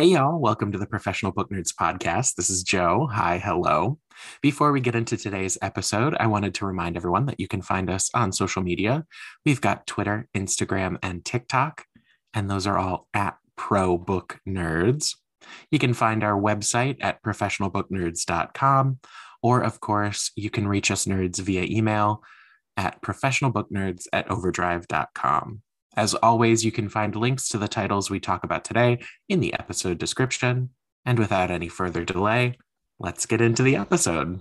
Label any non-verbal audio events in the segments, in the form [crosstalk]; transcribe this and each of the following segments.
Hey, y'all. Welcome to the Professional Book Nerds podcast. This is Joe. Hi, hello. Before we get into today's episode, I wanted to remind everyone that you can find us on social media. We've got Twitter, Instagram, and TikTok, and those are all at Pro Book Nerds. You can find our website at professionalbooknerds.com, or of course, you can reach us nerds via email at professionalbooknerds at overdrive.com. As always, you can find links to the titles we talk about today in the episode description. And without any further delay, let's get into the episode.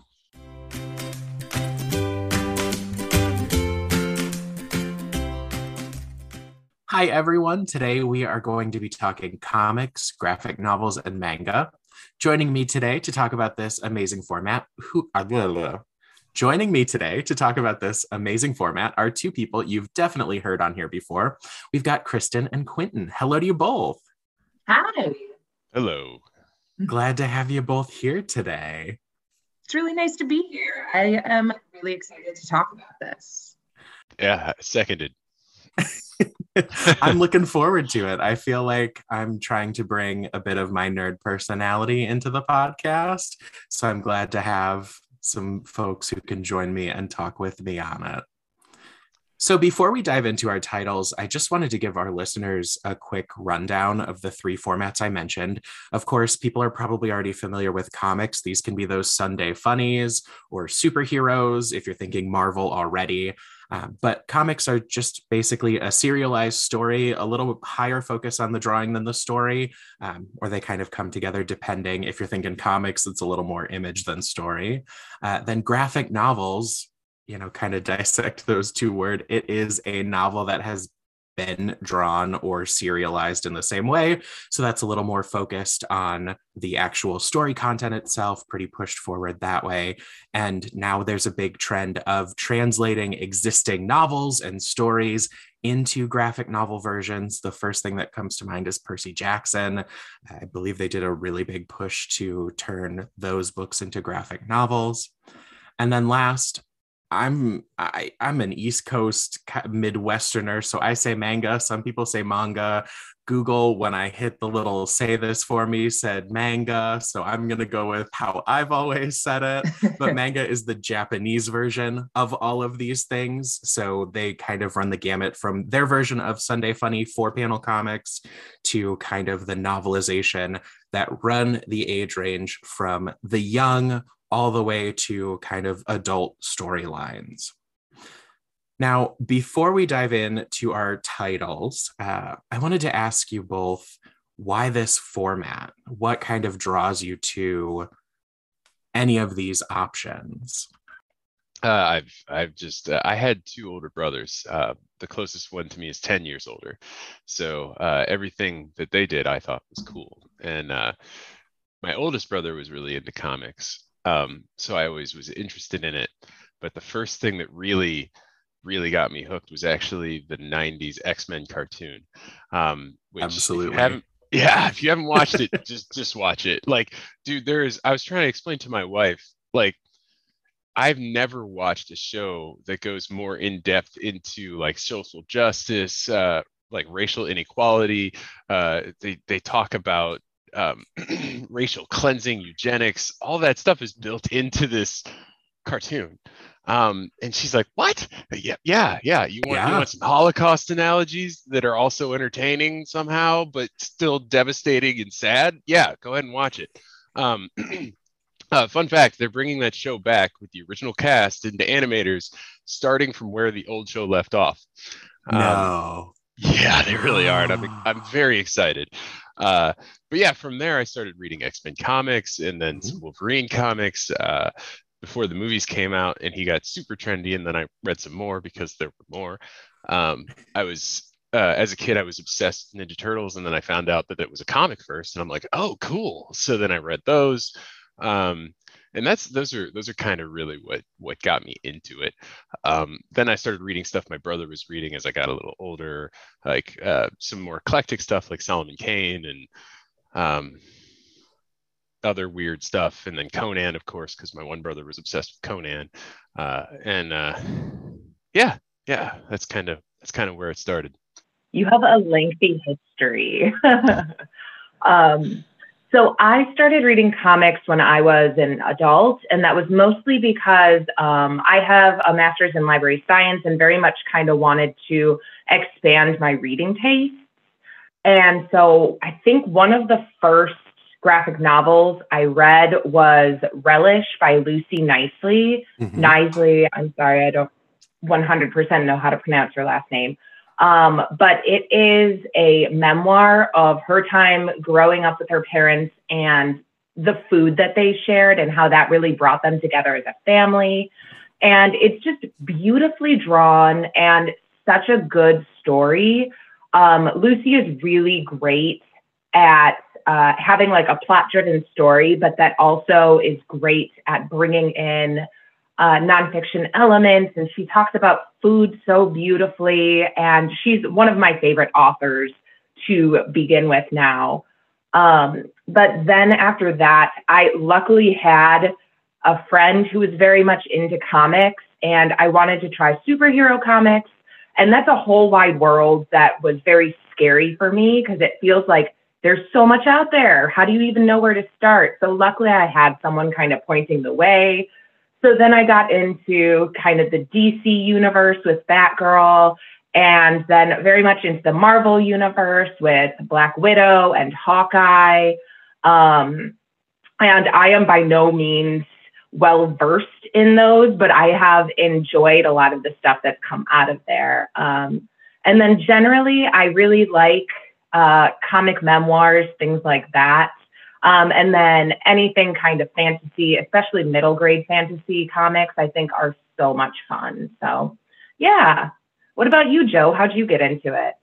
Hi, everyone. Today we are going to be talking comics, graphic novels, and manga. Joining me today to talk about this amazing format, who, uh, blah, blah, Joining me today to talk about this amazing format are two people you've definitely heard on here before. We've got Kristen and Quentin. Hello to you both. Hi. Hello. Glad to have you both here today. It's really nice to be here. I am really excited to talk about this. Yeah, seconded. [laughs] I'm looking forward to it. I feel like I'm trying to bring a bit of my nerd personality into the podcast. So I'm glad to have some folks who can join me and talk with me on it. So, before we dive into our titles, I just wanted to give our listeners a quick rundown of the three formats I mentioned. Of course, people are probably already familiar with comics. These can be those Sunday funnies or superheroes if you're thinking Marvel already. Uh, but comics are just basically a serialized story, a little higher focus on the drawing than the story, um, or they kind of come together depending. If you're thinking comics, it's a little more image than story. Uh, then graphic novels, you know, kind of [laughs] dissect those two words. It is a novel that has been drawn or serialized in the same way. So that's a little more focused on the actual story content itself, pretty pushed forward that way. And now there's a big trend of translating existing novels and stories into graphic novel versions. The first thing that comes to mind is Percy Jackson. I believe they did a really big push to turn those books into graphic novels. And then last, I'm I, I'm an East Coast Midwesterner, so I say manga. Some people say manga. Google, when I hit the little say this for me, said manga. So I'm gonna go with how I've always said it. But [laughs] manga is the Japanese version of all of these things. So they kind of run the gamut from their version of Sunday Funny four panel comics to kind of the novelization that run the age range from the young all the way to kind of adult storylines. Now, before we dive into our titles, uh, I wanted to ask you both why this format? What kind of draws you to any of these options? Uh, I've I've just uh, I had two older brothers. Uh, the closest one to me is ten years older, so uh, everything that they did I thought was cool. And uh, my oldest brother was really into comics, um, so I always was interested in it. But the first thing that really, really got me hooked was actually the 90s X Men cartoon. Um, which Absolutely. If [laughs] yeah, if you haven't watched it, just just watch it. Like, dude, there's I was trying to explain to my wife, like, I've never watched a show that goes more in depth into like social justice, uh, like racial inequality. Uh, they they talk about um, [clears throat] racial cleansing, eugenics, all that stuff is built [laughs] into this cartoon. Um, and she's like, "What? Yeah, yeah, yeah. You want, yeah. you want some Holocaust analogies that are also entertaining somehow, but still devastating and sad? Yeah, go ahead and watch it." Um, [clears throat] uh, fun fact: They're bringing that show back with the original cast and the animators, starting from where the old show left off. Um, no. Yeah, they really are. And I'm, I'm very excited. Uh, but yeah, from there, I started reading X Men comics and then some Wolverine comics uh, before the movies came out. And he got super trendy. And then I read some more because there were more. Um, I was uh, as a kid, I was obsessed with Ninja Turtles, and then I found out that it was a comic first, and I'm like, oh, cool. So then I read those, um, and that's those are those are kind of really what what got me into it. Um, then I started reading stuff my brother was reading as I got a little older, like uh, some more eclectic stuff like Solomon Kane and um, other weird stuff, and then Conan, of course, because my one brother was obsessed with Conan, uh, and uh, yeah, yeah, that's kind of that's kind of where it started you have a lengthy history. [laughs] um, so I started reading comics when I was an adult, and that was mostly because um, I have a master's in library science and very much kind of wanted to expand my reading tastes. And so I think one of the first graphic novels I read was Relish by Lucy Knisley. Mm-hmm. Knisley, I'm sorry, I don't 100% know how to pronounce her last name. Um, but it is a memoir of her time growing up with her parents and the food that they shared and how that really brought them together as a family. And it's just beautifully drawn and such a good story. Um, Lucy is really great at uh, having like a plot driven story, but that also is great at bringing in uh, nonfiction elements, and she talks about food so beautifully. And she's one of my favorite authors to begin with now. Um, but then after that, I luckily had a friend who was very much into comics, and I wanted to try superhero comics. And that's a whole wide world that was very scary for me because it feels like there's so much out there. How do you even know where to start? So luckily, I had someone kind of pointing the way. So then I got into kind of the DC universe with Batgirl and then very much into the Marvel universe with Black Widow and Hawkeye. Um, and I am by no means well versed in those, but I have enjoyed a lot of the stuff that's come out of there. Um, and then generally, I really like uh, comic memoirs, things like that. Um, and then anything kind of fantasy, especially middle grade fantasy comics, I think are so much fun. So, yeah. What about you, Joe? How'd you get into it?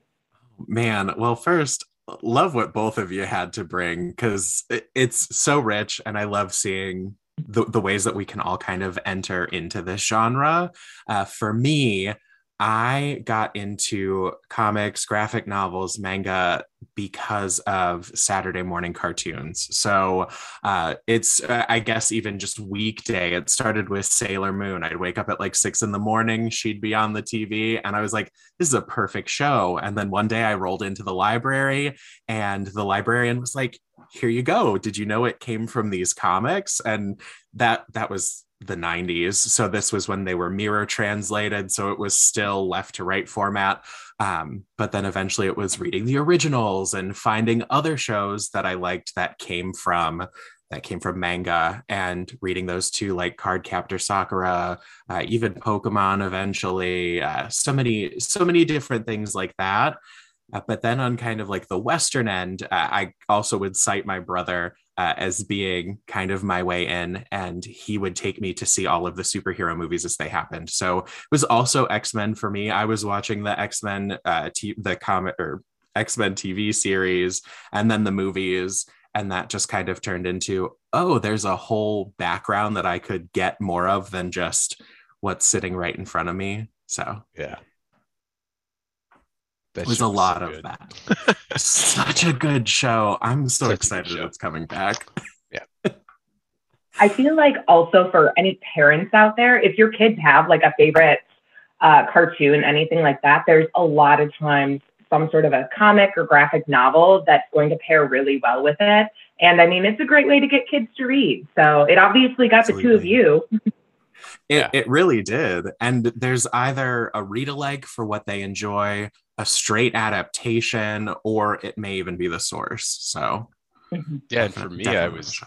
Man, well, first, love what both of you had to bring because it's so rich, and I love seeing the, the ways that we can all kind of enter into this genre. Uh, for me, I got into comics, graphic novels, manga because of Saturday morning cartoons. So uh, it's, uh, I guess, even just weekday. It started with Sailor Moon. I'd wake up at like six in the morning. She'd be on the TV. And I was like, this is a perfect show. And then one day I rolled into the library and the librarian was like, here you go. Did you know it came from these comics? And that that was the 90s. So this was when they were mirror translated. So it was still left to right format. Um, but then eventually it was reading the originals and finding other shows that I liked that came from that came from manga and reading those too, like card captor Sakura, uh, even Pokemon eventually, uh, so many, so many different things like that. Uh, but then on kind of like the Western end, uh, I also would cite my brother uh, as being kind of my way in, and he would take me to see all of the superhero movies as they happened. So it was also X Men for me. I was watching the X Men, uh, t- the comic or X Men TV series, and then the movies, and that just kind of turned into oh, there's a whole background that I could get more of than just what's sitting right in front of me. So yeah. That was a lot so of that. [laughs] Such a good show. I'm so Such excited it's coming back. Yeah. [laughs] I feel like also for any parents out there, if your kids have like a favorite uh, cartoon, anything like that, there's a lot of times some sort of a comic or graphic novel that's going to pair really well with it. And I mean, it's a great way to get kids to read. So it obviously got Absolutely. the two of you. It, yeah. it really did. And there's either a read alike for what they enjoy a straight adaptation or it may even be the source so mm-hmm. yeah and for me i was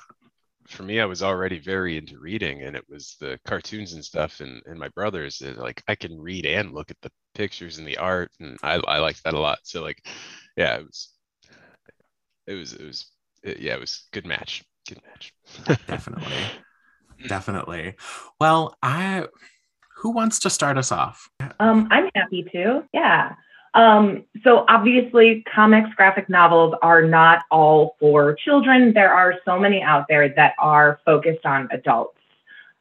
for me, I was already very into reading, and it was the cartoons and stuff, and, and my brothers. like I can read and look at the pictures and the art, and I I liked that a lot. So like, yeah, it was, it was it was it, yeah, it was good match, good match. Definitely, [laughs] definitely. Well, I who wants to start us off? Um, I'm happy to. Yeah. Um, so obviously, comics, graphic novels are not all for children. There are so many out there that are focused on adults.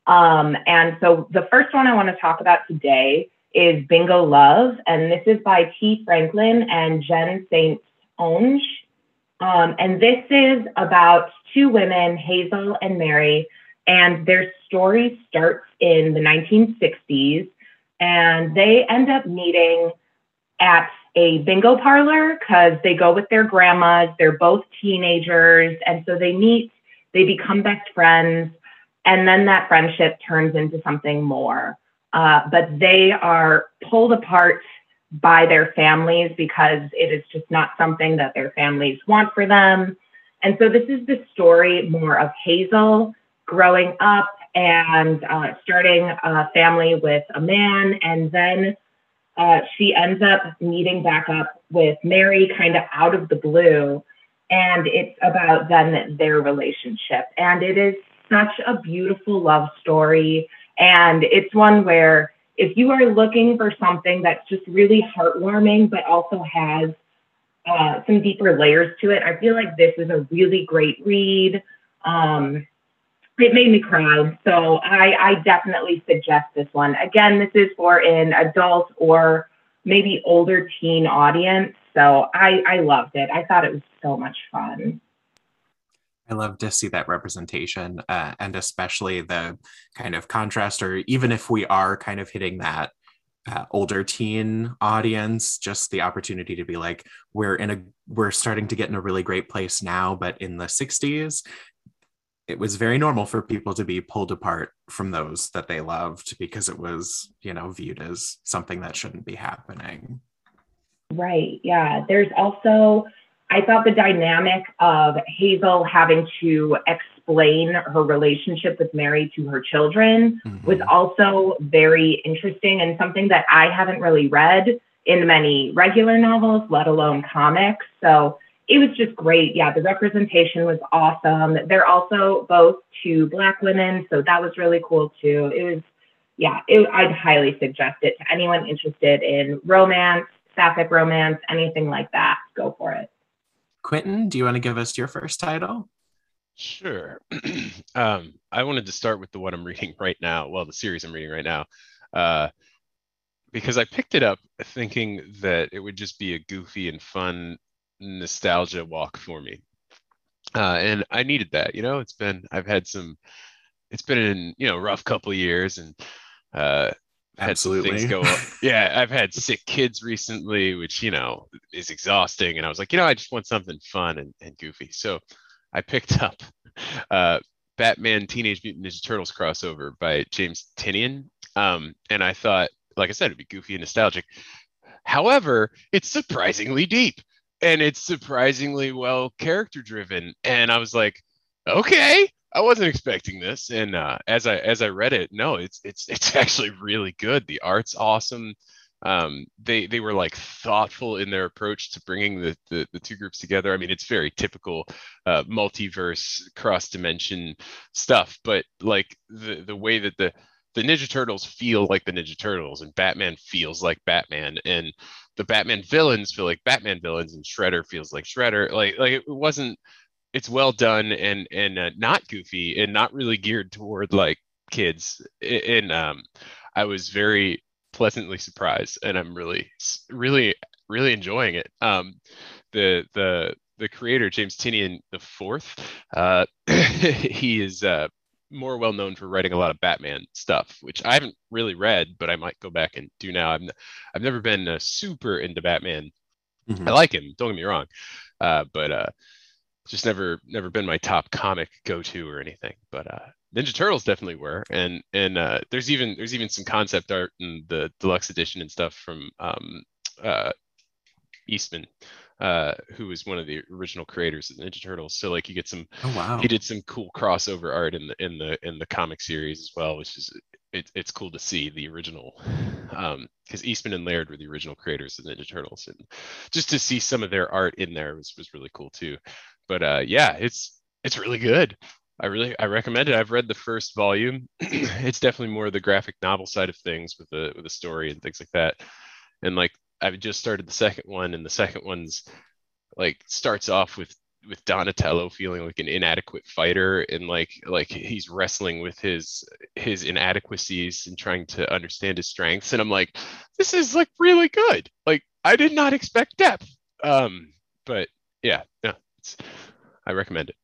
Um, and so the first one I want to talk about today is Bingo Love, and this is by Tee Franklin and Jen St. Onge. Um, and this is about two women, Hazel and Mary, and their story starts in the 1960s, and they end up meeting at a bingo parlor because they go with their grandmas. They're both teenagers. And so they meet, they become best friends. And then that friendship turns into something more. Uh, but they are pulled apart by their families because it is just not something that their families want for them. And so this is the story more of Hazel growing up and uh, starting a family with a man and then uh, she ends up meeting back up with Mary kind of out of the blue. And it's about then their relationship. And it is such a beautiful love story. And it's one where if you are looking for something that's just really heartwarming, but also has uh, some deeper layers to it, I feel like this is a really great read. Um, it made me cry. So I, I definitely suggest this one. Again, this is for an adult or maybe older teen audience. So I, I loved it. I thought it was so much fun. I love to see that representation uh, and especially the kind of contrast, or even if we are kind of hitting that uh, older teen audience, just the opportunity to be like, we're in a, we're starting to get in a really great place now, but in the 60s, it was very normal for people to be pulled apart from those that they loved because it was, you know, viewed as something that shouldn't be happening. Right. Yeah. There's also, I thought the dynamic of Hazel having to explain her relationship with Mary to her children mm-hmm. was also very interesting and something that I haven't really read in many regular novels, let alone comics. So it was just great. Yeah, the representation was awesome. They're also both two black women, so that was really cool too. It was, yeah, it, I'd highly suggest it to anyone interested in romance, sapphic romance, anything like that. Go for it. Quentin, do you want to give us your first title? Sure. [clears throat] um, I wanted to start with the one I'm reading [laughs] right now. Well, the series I'm reading right now. Uh, because I picked it up thinking that it would just be a goofy and fun nostalgia walk for me. Uh, and I needed that, you know, it's been, I've had some, it's been in, you know, rough couple years and, uh, had Absolutely. things go up. Yeah, I've had sick kids recently, which, you know, is exhausting. And I was like, you know, I just want something fun and, and goofy. So I picked up uh, Batman Teenage Mutant Ninja Turtles crossover by James Tynion. Um, and I thought, like I said, it'd be goofy and nostalgic. However, it's surprisingly deep and it's surprisingly well character driven and i was like okay i wasn't expecting this. And uh, as i as i read it no it's it's [laughs] it's actually really good. The art's awesome. Um, they they were like thoughtful in their approach to bringing the, the, the two groups together. I mean, it's very typical uh, multiverse cross dimension stuff, but like the the way that the the Ninja Turtles feel like the Ninja Turtles, and Batman feels like Batman, and the Batman villains feel like Batman villains, and Shredder feels like Shredder. Like like it wasn't. It's well done and and uh, not goofy and not really geared toward like kids. And um, I was very pleasantly surprised, and I'm really really really enjoying it. Um, the the the creator James Tynion the fourth, uh, [laughs] he is uh, more well known for writing a lot of Batman stuff, which I haven't really read, but I might go back and do now. I'm I've never been uh, super into Batman. Mm-hmm. I like him, don't get me wrong, uh, but uh, just never never been my top comic go to or anything. But uh, Ninja Turtles definitely were, and and uh, there's even there's even some concept art in the deluxe edition and stuff from um, uh, Eastman. Uh, who was one of the original creators of the Ninja Turtles. So like you get some Oh wow. he did some cool crossover art in the in the in the comic series as well, which is it, it's cool to see the original because Eastman and Laird were the original creators of the Ninja Turtles, and just to see some of their art in there was was really cool too. But uh, yeah, it's it's really good. I really I recommend it. I've read the first volume. [clears throat] it's definitely more the graphic novel side of things with the with the story and things like that. And like I've just started the second one, and the second one's like starts off with with Donatello feeling like an inadequate fighter and like like he's wrestling with his his inadequacies and trying to understand his strengths. And I'm like this is like really good. Like I did not expect depth. Um but yeah yeah it's, I recommend it.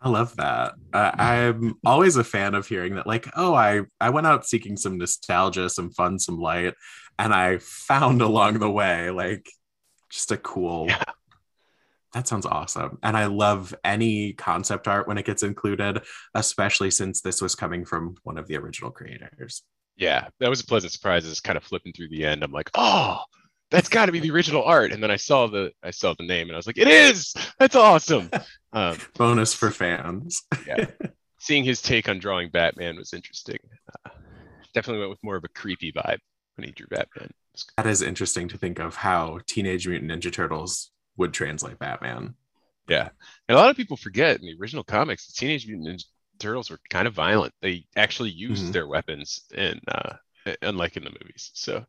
I love that. Uh, I'm always a fan of hearing that, like, oh, I I went out seeking some nostalgia, some fun, some light, and I found along the way like just a cool. Yeah. That sounds awesome, and I love any concept art when it gets included, especially since this was coming from one of the original creators. yeah that was a pleasant surprise as kind of flipping through the end I'm like oh that's got to be the original art and then I saw the I saw the name and I was like it is that's awesome [laughs] um, Bonus for fans. Yeah, seeing his take on drawing Batman was interesting. Uh, definitely went with more of a creepy vibe when he drew Batman. That is interesting to think of how Teenage Mutant Ninja Turtles would translate Batman. Yeah, and a lot of people forget in the original comics, the Teenage Mutant Ninja Turtles were kind of violent. They actually used Mhm. their weapons, in uh, unlike in the movies. So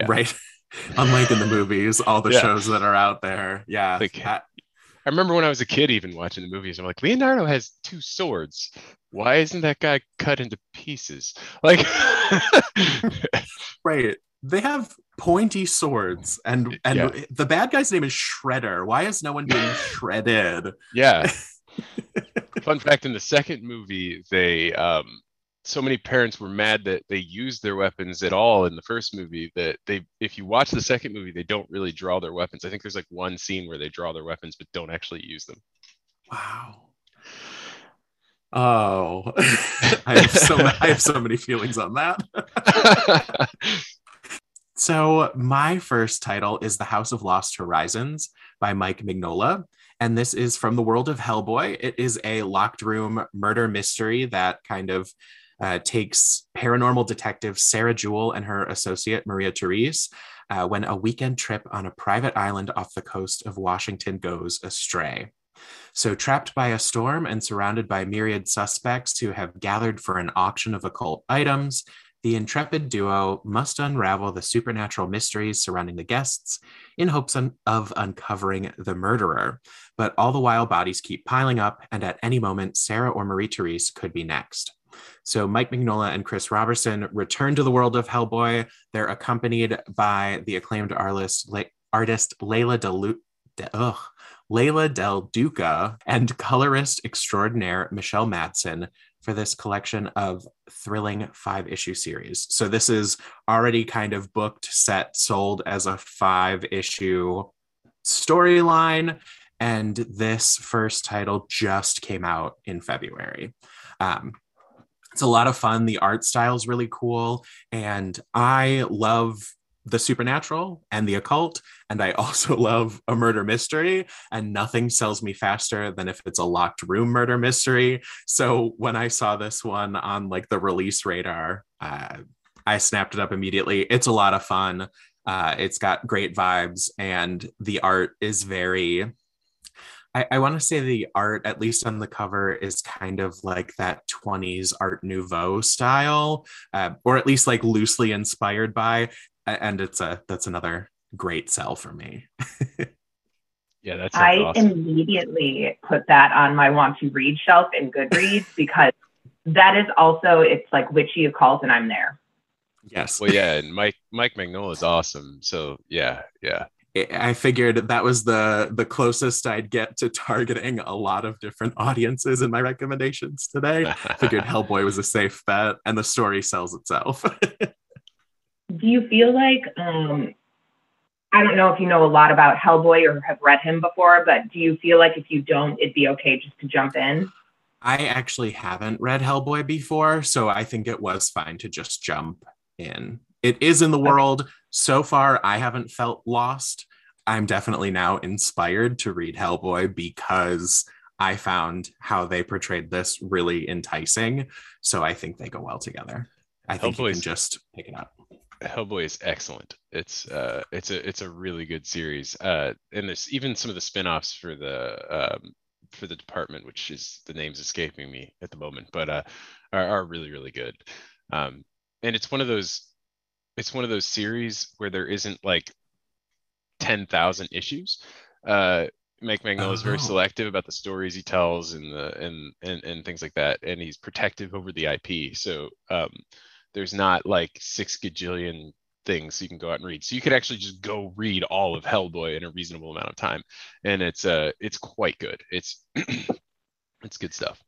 Yeah. Right. [laughs] Unlike in the movies, all the Yeah. shows that are out there. Yeah. Like- that- I remember when I was a kid, even watching the movies, I'm like, Leonardo has two swords. Why isn't that guy cut into pieces? Like, [laughs] right. They have pointy swords and and Yeah. the bad guy's name is Shredder. Why is no one being [laughs] shredded? Yeah. [laughs] Fun fact: in the second movie, they um, so many parents were mad that they used their weapons at all in the first movie that they, if you watch the second movie, they don't really draw their weapons. I think there's like one scene where they draw their weapons but don't actually use them. Wow. Oh, [laughs] I have so I have so many feelings on that. [laughs] So, my first title is The House of Lost Horizons by Mike Mignola. And this is from the world of Hellboy. It is a locked room murder mystery that kind of uh, takes paranormal detective Sarah Jewell and her associate Maria Therese uh, when a weekend trip on a private island off the coast of Washington goes astray. So, trapped by a storm and surrounded by myriad suspects who have gathered for an auction of occult items, the intrepid duo must unravel the supernatural mysteries surrounding the guests in hopes un- of uncovering the murderer. But all the while, bodies keep piling up, and at any moment, Sarah or Marie Therese could be next. So, Mike Mignola and Chris Roberson return to the world of Hellboy. They're accompanied by the acclaimed artist, artist Leila Del, De- ugh, Leila Del Duca and colorist extraordinaire Michelle Madsen for this collection of thrilling five issue series. So this is already kind of booked, set, sold as a five issue storyline. And this first title just came out in February. Um, it's a lot of fun. The art style is really cool. And I love the supernatural and the occult. And I [laughs] also love a murder mystery. And nothing sells me faster than if it's a locked room murder mystery. So when I saw this one on like the release radar, uh, I snapped it up immediately. It's a lot of fun. Uh, it's got great vibes, and the art is very. I, I want to say the art, at least on the cover, is kind of like that 20s Art Nouveau style, uh, or at least like loosely inspired by. And it's a that's another great sell for me. [laughs] Yeah, that's I awesome. immediately put that on my want to read shelf in Goodreads [laughs] because that is also it's like witchy calls and I'm there. Yes. well, yeah, [laughs] and Mike Mike Mignola is awesome. So yeah, yeah. I- I figured that was the the closest I'd get to targeting a lot of different [laughs] audiences in my recommendations today. Figured [laughs] Hellboy was a safe bet, and the story sells itself. [laughs] Do you feel like um I don't know if you know a lot about Hellboy or have read him before, but do you feel like if you don't, it'd be okay just to jump in? I actually haven't read Hellboy before, so I think it was fine to just jump in. It is in the world. So far, I haven't felt lost. I'm definitely now inspired to read Hellboy because I found how they portrayed this really enticing. So I think they go well together. I think Hellboy's, you can just pick it up. Hellboy is excellent. It's uh, it's a it's a really good series. Uh, and there's even some of the spin-offs for the um, for the department, which is the name's escaping me at the moment, but uh, are, are really really good. Um, and it's one of those it's one of those series where there isn't like 10,000 issues. Uh, Mike Mignola is very oh. selective about the stories he tells and the and, and and things like that, and he's protective over the IP. So um, there's not like six gajillion things you can go out and read. So you could actually just go read all of Hellboy in a reasonable amount of time, and it's uh it's quite good. It's [clears throat] it's good stuff.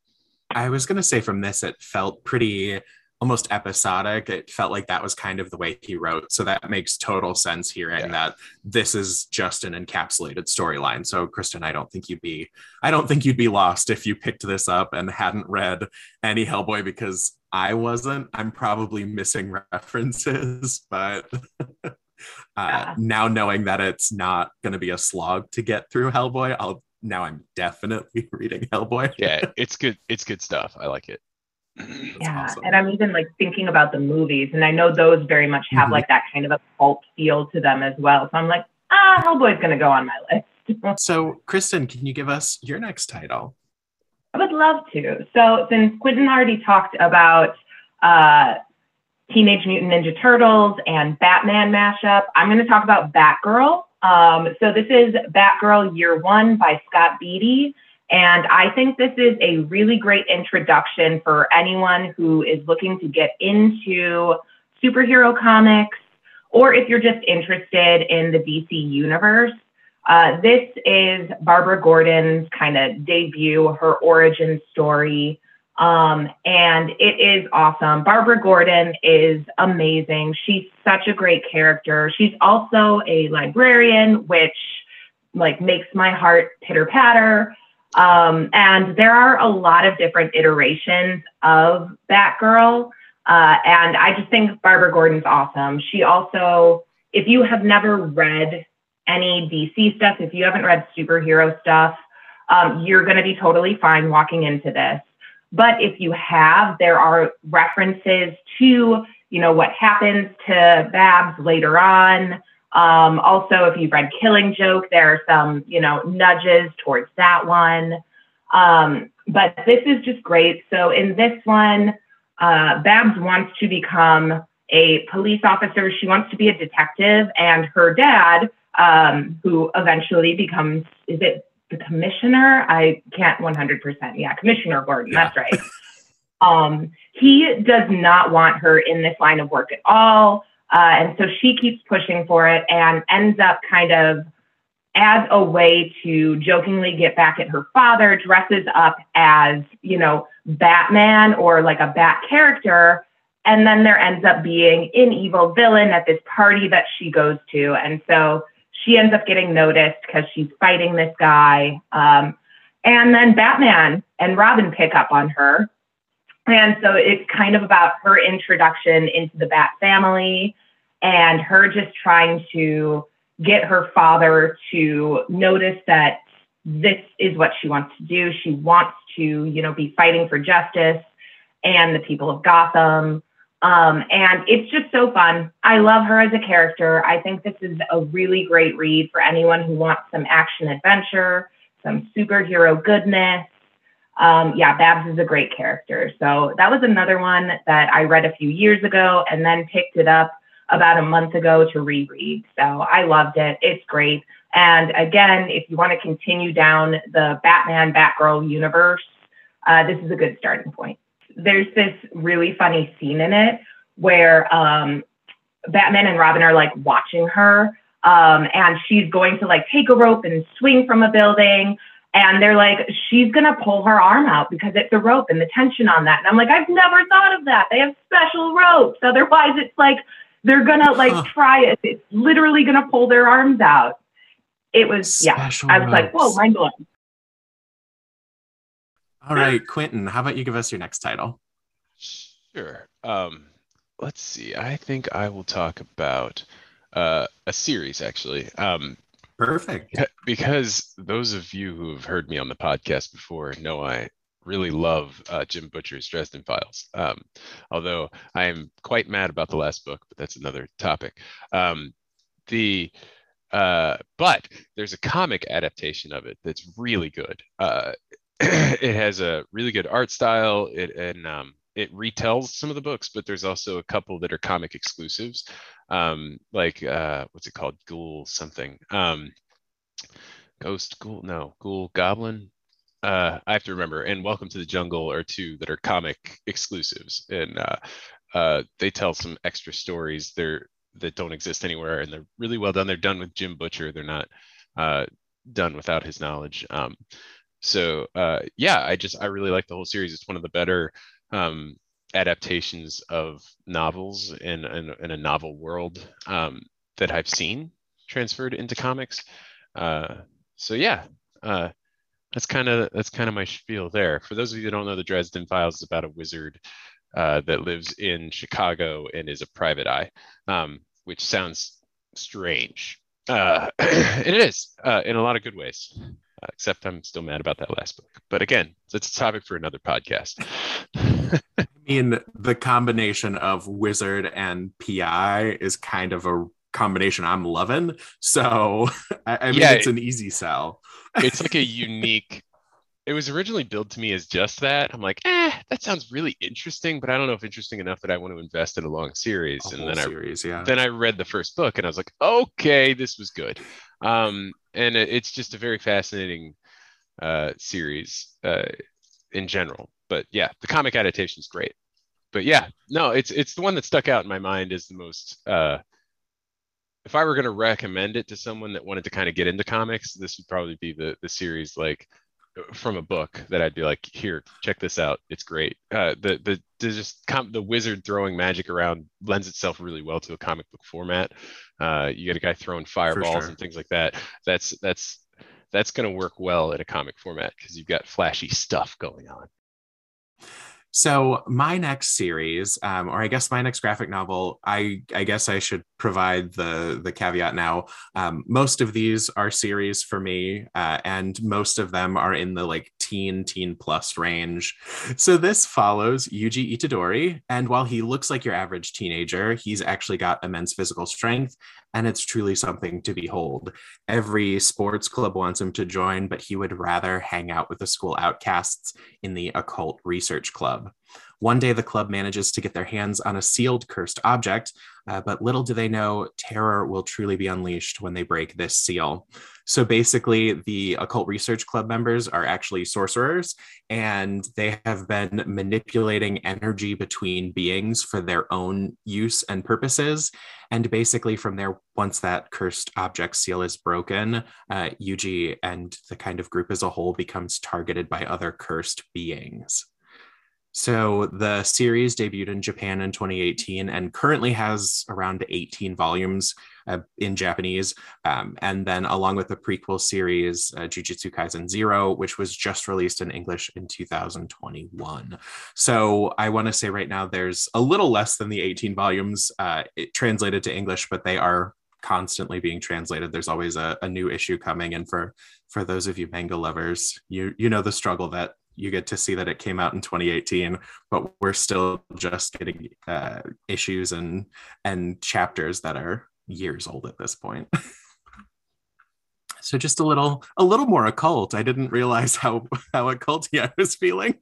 I was gonna say from this, it felt pretty almost episodic. It felt like that was kind of the way he wrote. So that makes total sense here and yeah. that this is just an encapsulated storyline. So Kristen, I don't think you'd be I don't think you'd be lost if you picked this up and hadn't read any Hellboy because I wasn't. I'm probably missing [laughs] references, but [laughs] uh, yeah. now knowing that it's not going to be a slog to get through Hellboy, I'll now I'm definitely [laughs] reading Hellboy. yeah, it's good. It's good stuff. I like it. [clears throat] yeah awesome. and i'm even like thinking about the movies and i know those very much have mm-hmm. like that kind of a cult feel to them as well so i'm like ah hellboy's gonna go on my [laughs] list. So kristen can you give us your next title? I would love to. So since quentin already talked about uh, teenage mutant ninja turtles and batman mashup i'm going to talk about batgirl. Um, so this is batgirl year one by scott beatty and I think this is a really great introduction for anyone who is looking to get into superhero comics, or if you're just interested in the DC universe. Uh, this is Barbara Gordon's kind of debut, her origin story. Um, and it is awesome. Barbara Gordon is amazing. She's such a great character. She's also a librarian, which like makes my heart pitter patter. Um, and there are a lot of different iterations of Batgirl. Uh, and I just think Barbara Gordon's awesome. She also, if you have never read any DC stuff, if you haven't read superhero stuff, um, you're going to be totally fine walking into this. But if you have, there are references to, you know, what happens to Babs later on. Um, also, if you've read Killing Joke, there are some, you know, nudges towards that one. Um, but this is just great. So in this one, uh, Babs wants to become a police officer. She wants to be a detective, and her dad, um, who eventually becomes, is it the commissioner? I can't 100%. Yeah, Commissioner Gordon. Yeah. That's right. [laughs] um, he does not want her in this line of work at all. Uh, and so she keeps pushing for it and ends up kind of as a way to jokingly get back at her father, dresses up as, you know, Batman or like a Bat character. And then there ends up being an evil villain at this party that she goes to. And so she ends up getting noticed because she's fighting this guy. Um, and then Batman and Robin pick up on her and so it's kind of about her introduction into the Bat family and her just trying to get her father to notice that this is what she wants to do. She wants to, you know, be fighting for justice and the people of Gotham. Um, and it's just so fun. I love her as a character. I think this is a really great read for anyone who wants some action adventure, some superhero goodness, um, yeah, Babs is a great character. So that was another one that I read a few years ago and then picked it up about a month ago to reread. So I loved it. It's great. And again, if you want to continue down the Batman Batgirl universe, uh, this is a good starting point. There's this really funny scene in it where um, Batman and Robin are like watching her. Um, and she's going to like take a rope and swing from a building and they're like, she's going to pull her arm out because it's a rope and the tension on that. And I'm like, I've never thought of that. They have special ropes. Otherwise, it's like they're going to like huh. try it. It's literally going to pull their arms out. It was, special yeah. I was ropes. like, whoa, mind blowing. All right, Quentin, how about you give us your next title? Sure. Um, let's see. I think I will talk about uh, a series actually. Um, Perfect. Because those of you who have heard me on the podcast before know I really love uh, Jim Butcher's Dresden Files. Um, although I am quite mad about the last book, but that's another topic. Um, the uh, but there's a comic adaptation of it that's really good. Uh, [clears throat] it has a really good art style. It and um, it retells some of the books, but there's also a couple that are comic exclusives, um, like uh, what's it called, Ghoul something, um, Ghost Ghoul, no, Ghoul Goblin. Uh, I have to remember. And Welcome to the Jungle are two that are comic exclusives, and uh, uh, they tell some extra stories. They're that don't exist anywhere, and they're really well done. They're done with Jim Butcher. They're not uh, done without his knowledge. Um, so uh, yeah, I just I really like the whole series. It's one of the better um, adaptations of novels in, in, in a novel world um, that I've seen transferred into comics. Uh, so yeah, uh, that's kind of that's kind of my spiel there. For those of you that don't know, the Dresden Files is about a wizard uh, that lives in Chicago and is a private eye, um, which sounds strange. Uh, [clears throat] it is uh, in a lot of good ways, uh, except I'm still mad about that last book. But again, that's a topic for another podcast. [laughs] I mean, the combination of wizard and PI is kind of a combination I'm loving. So [laughs] I, I mean, yeah, it's an easy sell. it's like a [laughs] unique it was originally billed to me as just that. I'm like, eh, that sounds really interesting, but I don't know if interesting enough that I want to invest in a long series. A and then series, I yeah. then I read the first book and I was like, okay, this was good. Um, and it's just a very fascinating uh, series uh, in general. But yeah, the comic adaptation is great. But yeah, no, it's it's the one that stuck out in my mind as the most. Uh, if I were going to recommend it to someone that wanted to kind of get into comics, this would probably be the the series like from a book that I'd be like, here, check this out. It's great. Uh, the the, the just com- the wizard throwing magic around lends itself really well to a comic book format. Uh, you get a guy throwing fireballs sure. and things like that. That's that's that's going to work well in a comic format because you've got flashy stuff going on. So my next series, um, or I guess my next graphic novel, I, I guess I should provide the the caveat now. Um, most of these are series for me, uh, and most of them are in the like teen teen plus range. So this follows Yuji Itadori, and while he looks like your average teenager, he's actually got immense physical strength and it's truly something to behold. Every sports club wants him to join, but he would rather hang out with the school outcasts in the occult research club. One day, the club manages to get their hands on a sealed cursed object, uh, but little do they know, terror will truly be unleashed when they break this seal. So basically, the Occult Research Club members are actually sorcerers, and they have been manipulating energy between beings for their own use and purposes. And basically, from there, once that cursed object seal is broken, uh, Yuji and the kind of group as a whole becomes targeted by other cursed beings. So the series debuted in Japan in 2018 and currently has around 18 volumes uh, in Japanese. Um, and then along with the prequel series, uh, Jujutsu Kaisen Zero, which was just released in English in 2021. So I want to say right now there's a little less than the 18 volumes uh, translated to English, but they are constantly being translated. There's always a, a new issue coming. And for for those of you manga lovers, you you know the struggle that you get to see that it came out in 2018 but we're still just getting uh, issues and and chapters that are years old at this point. [laughs] So just a little a little more occult. I didn't realize how how occulty [laughs] i was feeling.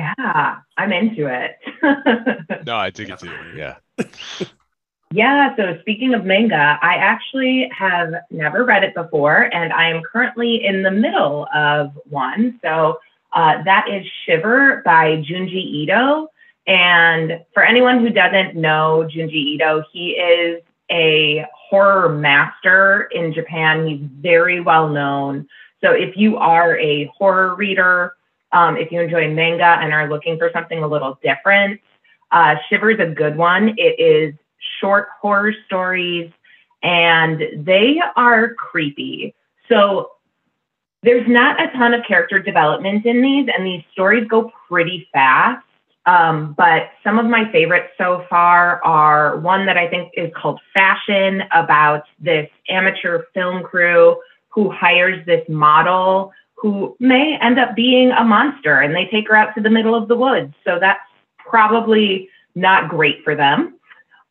Yeah i'm into it. [laughs] No i think it's yeah. Yeah so speaking of manga i actually have never read it before and i am currently in the middle of one. So uh, that is Shiver by Junji Ito. And for anyone who doesn't know Junji Ito, he is a horror master in Japan. He's very well known. So if you are a horror reader, um, if you enjoy manga and are looking for something a little different, uh, Shiver is a good one. It is short horror stories and they are creepy. So there's not a ton of character development in these, and these stories go pretty fast. Um, but some of my favorites so far are one that I think is called Fashion about this amateur film crew who hires this model who may end up being a monster and they take her out to the middle of the woods. So that's probably not great for them.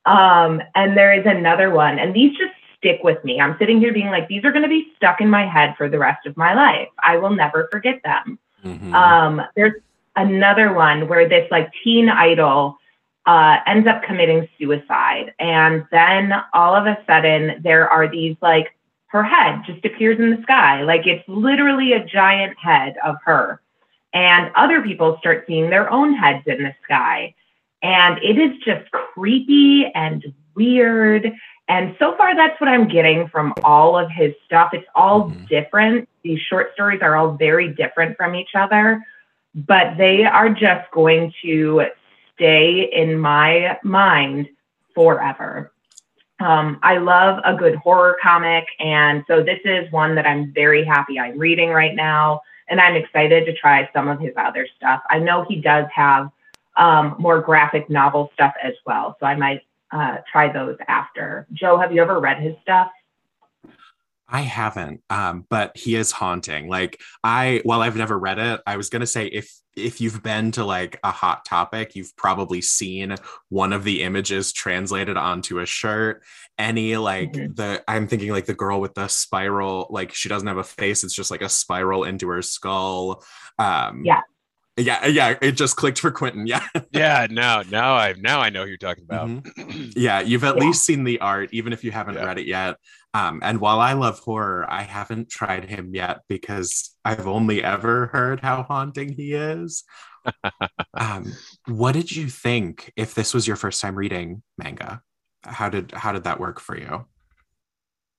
Um, and there is another one, and these just stick with me. I'm sitting here being like, these are going to be stuck in my head for the rest of my life. I will never forget them. Mm-hmm. Um, there's another one where this like teen idol uh, ends up committing suicide. And then all of a sudden, there are these like, her head just appears in the sky. Like it's literally a giant head of her. And other people start seeing their own heads in the sky. And it is just creepy and weird. And so far, that's what I'm getting from all of his stuff. It's all mm-hmm. different. These short stories are all very different from each other, but they are just going to stay in my mind forever. Um, I love a good horror comic. And so this is one that I'm very happy I'm reading right now. And I'm excited to try some of his other stuff. I know he does have um, more graphic novel stuff as well. So I might uh, try those after. Joe, have you ever read his stuff? I haven't, um, but he is haunting. Like I, while I've never read it, I was gonna say if if you've been to like a hot topic, you've probably seen one of the images translated onto a shirt. Any like mm-hmm. the, I'm thinking like the girl with the spiral, like she doesn't have a face; it's just like a spiral into her skull. Um, yeah. Yeah, yeah, it just clicked for Quentin. Yeah. [laughs] yeah, now now I now I know who you're talking about. Mm-hmm. yeah, you've at yeah. least seen the art, even if you haven't yeah. read it yet. Um, and while I love horror, I haven't tried him yet because I've only ever heard how haunting he is. [laughs] um, what did you think if this was your first time reading manga? How did how did that work for you?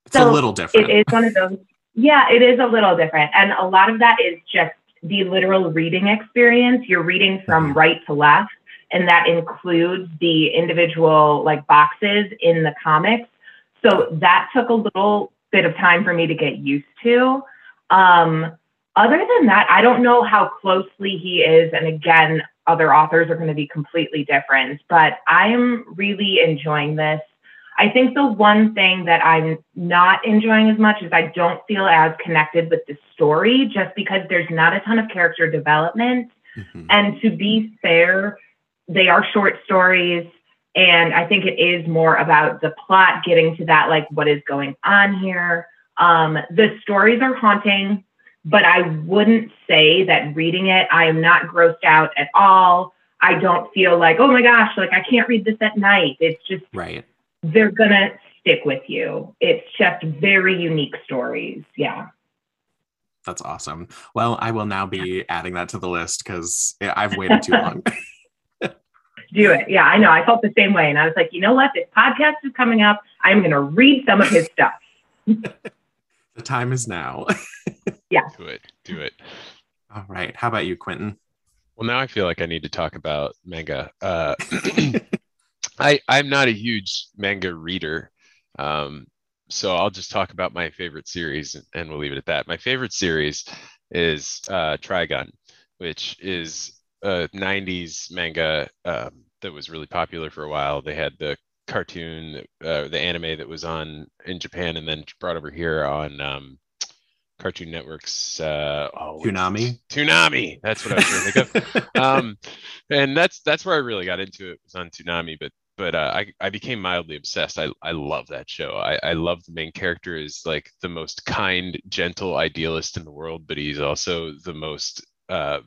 It's so a little different. It is one of those. Yeah, it is a little different, and a lot of that is just the literal reading experience. You're reading from mm-hmm. right to left, and that includes the individual like boxes in the comics. So that took a little bit of time for me to get used to. Um, other than that, I don't know how closely he is. And again, other authors are going to be completely different, but I am really enjoying this. I think the one thing that I'm not enjoying as much is I don't feel as connected with the story just because there's not a ton of character development. Mm-hmm. And to be fair, they are short stories. And I think it is more about the plot getting to that, like what is going on here. Um, the stories are haunting, but I wouldn't say that reading it, I am not grossed out at all. I don't feel like, oh my gosh, like I can't read this at night. It's just right they're gonna stick with you. It's just very unique stories. Yeah. That's awesome. Well, I will now be adding that to the list because I've waited too long. [laughs] Do it. Yeah, I know. I felt the same way. And I was like, you know what? This podcast is coming up. I'm going to read some of his stuff. [laughs] the time is now. [laughs] yeah. Do it. Do it. All right. How about you, Quentin? Well, now I feel like I need to talk about manga. Uh, [clears throat] I I'm not a huge manga reader, um, so I'll just talk about my favorite series and we'll leave it at that. My favorite series is uh, Trigun, which is a '90s manga um, that was really popular for a while. They had the cartoon, uh, the anime that was on in Japan, and then brought over here on um, Cartoon Network's uh, oh, Toonami. Toonami. That's what I was trying to think of. [laughs] um, and that's that's where I really got into it was on Toonami. But but uh, I, I became mildly obsessed. I, I love that show. I, I love the main character is like the most kind, gentle idealist in the world, but he's also the most uh,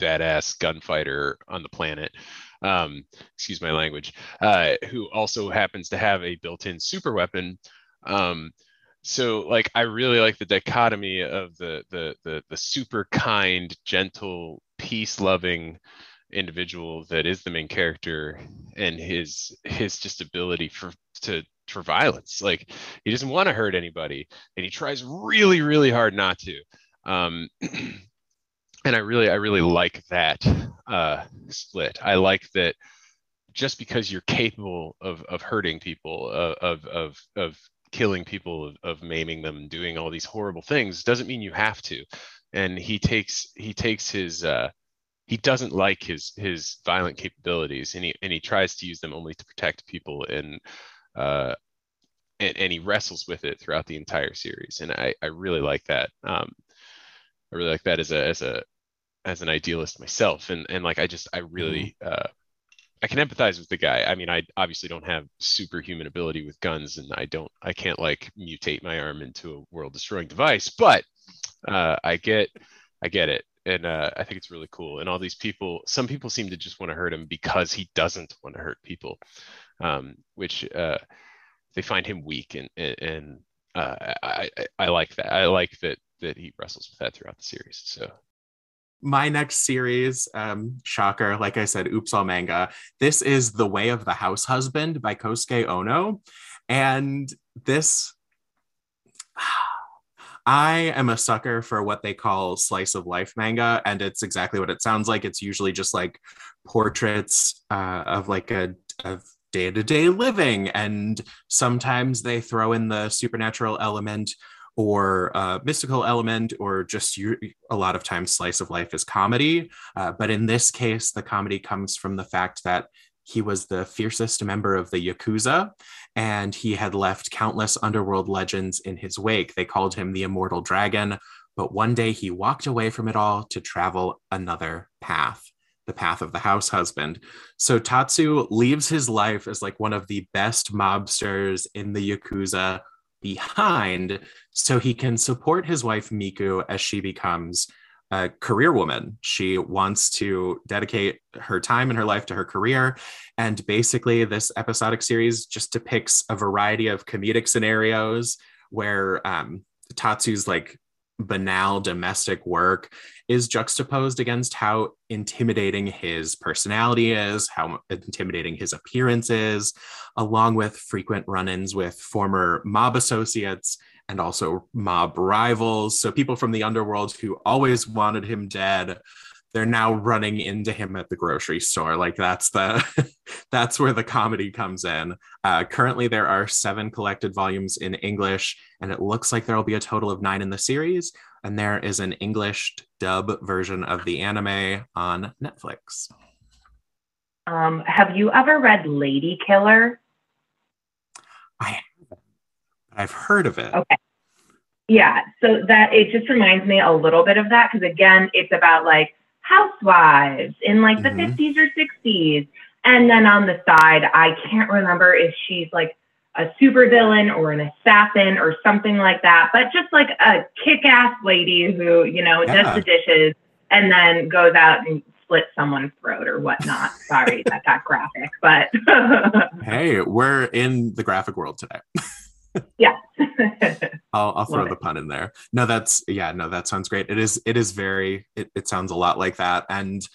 badass gunfighter on the planet. Um, excuse my language. Uh, who also happens to have a built-in super weapon. Um, so like I really like the dichotomy of the the the, the super kind, gentle, peace-loving individual that is the main character and his his just ability for to for violence. Like he doesn't want to hurt anybody and he tries really really hard not to. Um [clears throat] and i really i really like that uh split. I like that just because you're capable of of hurting people uh, of of of killing people of, of maiming them doing all these horrible things doesn't mean you have to. And he takes he takes his uh he doesn't like his his violent capabilities and he and he tries to use them only to protect people and uh and, and he wrestles with it throughout the entire series and i i really like that um i really like that as a as a as an idealist myself and and like i just i really mm-hmm. uh I can empathize with the guy. I mean, I obviously don't have superhuman ability with guns, and I don't, I can't like mutate my arm into a world-destroying device. But uh, I get, I get it and uh, I think it's really cool. And all these people, some people seem to just want to hurt him because he doesn't want to hurt people, um, which uh, they find him weak, and and uh, I, I, I like that. I like that that he wrestles with that throughout the series. So. My next series, um, shocker, like I said, oops all manga. This is The Way of the House Husband by Kosuke Ono. And this [sighs] I am a sucker for what they call slice of life manga, and it's exactly what it sounds like. It's usually just like portraits uh, of like a of day to day living, and sometimes they throw in the supernatural element or uh, mystical element, or just you, a lot of times slice of life is comedy. Uh, but in this case, the comedy comes from the fact that he was the fiercest member of the Yakuza, and he had left countless underworld legends in his wake. They called him the Immortal Dragon, but one day he walked away from it all to travel another path the path of the house husband. So Tatsu leaves his life as like one of the best mobsters in the Yakuza behind so he can support his wife Miku as she becomes a career woman. She wants to dedicate her time and her life to her career. And basically, this episodic series just depicts a variety of comedic scenarios where um, Tatsu's like banal domestic work is juxtaposed against how intimidating his personality is, how intimidating his appearance is, along with frequent run ins with former mob associates and also mob rivals. So people from the underworld who always wanted him dead, they're now running into him at the grocery store. Like that's the [laughs] that's where the comedy comes in. Uh, currently, there are seven collected volumes in English, and it looks like there will be a total of nine in the series. And there is an English dub version of the anime on Netflix. Um, have you ever read Lady Killer? I I've heard of it. Okay. Yeah. So that it just reminds me a little bit of that because again, it's about like housewives in like the mm-hmm. 50s or 60s. And then on the side, I can't remember if she's like a supervillain or an assassin or something like that, but just like a kick ass lady who, you know, yeah. does the dishes and then goes out and splits someone's throat or whatnot. Sorry, that got graphic, but [laughs] hey, we're in the graphic world today. [laughs] yeah. [laughs] I'll, I'll throw the pun in there. No, that's yeah, no, that sounds great. It is it is very it, it sounds a lot like that. And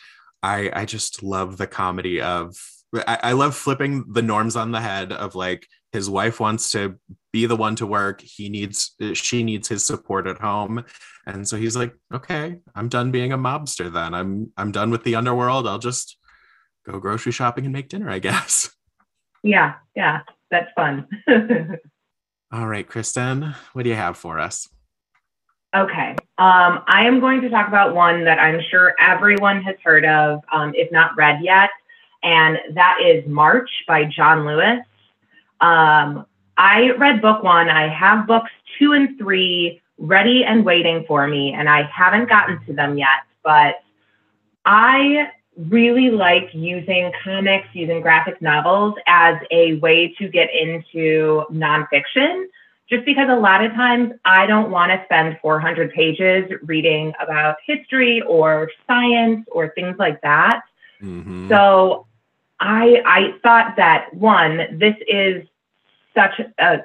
I I just love the comedy of I, I love flipping the norms on the head of like his wife wants to be the one to work. He needs uh, she needs his support at home. And so he's like, okay, I'm done being a mobster then. I'm I'm done with the underworld. I'll just go grocery shopping and make dinner, I guess. Yeah, yeah, that's fun. [laughs] All right, Kristen, what do you have for us? Okay. Um, I am going to talk about one that I'm sure everyone has heard of, um, if not read yet, and that is March by John Lewis. Um, I read book one. I have books two and three ready and waiting for me, and I haven't gotten to them yet, but I really like using comics, using graphic novels as a way to get into nonfiction. Just because a lot of times I don't want to spend 400 pages reading about history or science or things like that. Mm-hmm. So I I thought that one, this is such a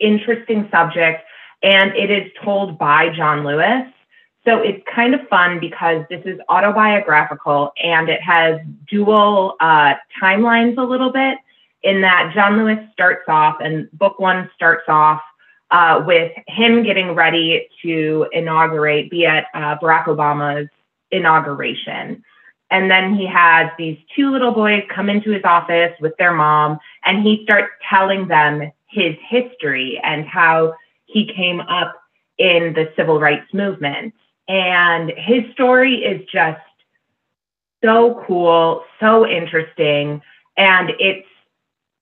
interesting subject and it is told by John Lewis. So it's kind of fun because this is autobiographical and it has dual uh, timelines a little bit in that John Lewis starts off and book one starts off uh, with him getting ready to inaugurate, be at uh, Barack Obama's inauguration. And then he has these two little boys come into his office with their mom and he starts telling them his history and how he came up in the civil rights movement and his story is just so cool, so interesting. And it's